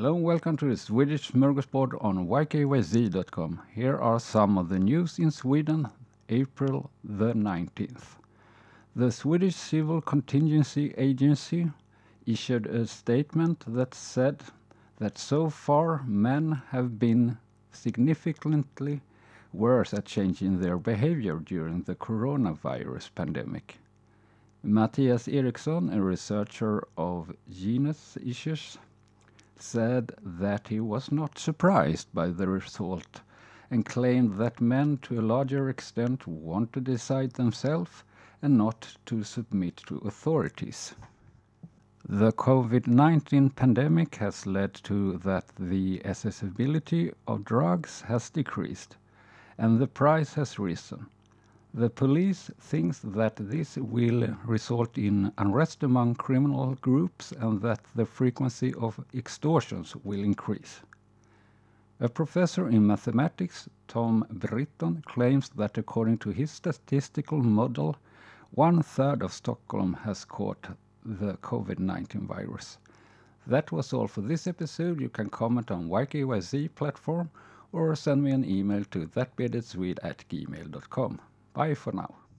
Hello and welcome to the Swedish Smorgasbord on ykyz.com. Here are some of the news in Sweden, April the 19th. The Swedish Civil Contingency Agency issued a statement that said that so far men have been significantly worse at changing their behavior during the coronavirus pandemic. Matthias Eriksson, a researcher of genus issues, said that he was not surprised by the result and claimed that men to a larger extent want to decide themselves and not to submit to authorities. The COVID-19 pandemic has led to that the accessibility of drugs has decreased and the price has risen. The police thinks that this will result in unrest among criminal groups and that the frequency of extortions will increase. A professor in mathematics, Tom Britton, claims that according to his statistical model, one third of Stockholm has caught the COVID-19 virus. That was all for this episode. You can comment on YKYZ platform or send me an email to thatbeardedswede at gmail.com. Bye for now.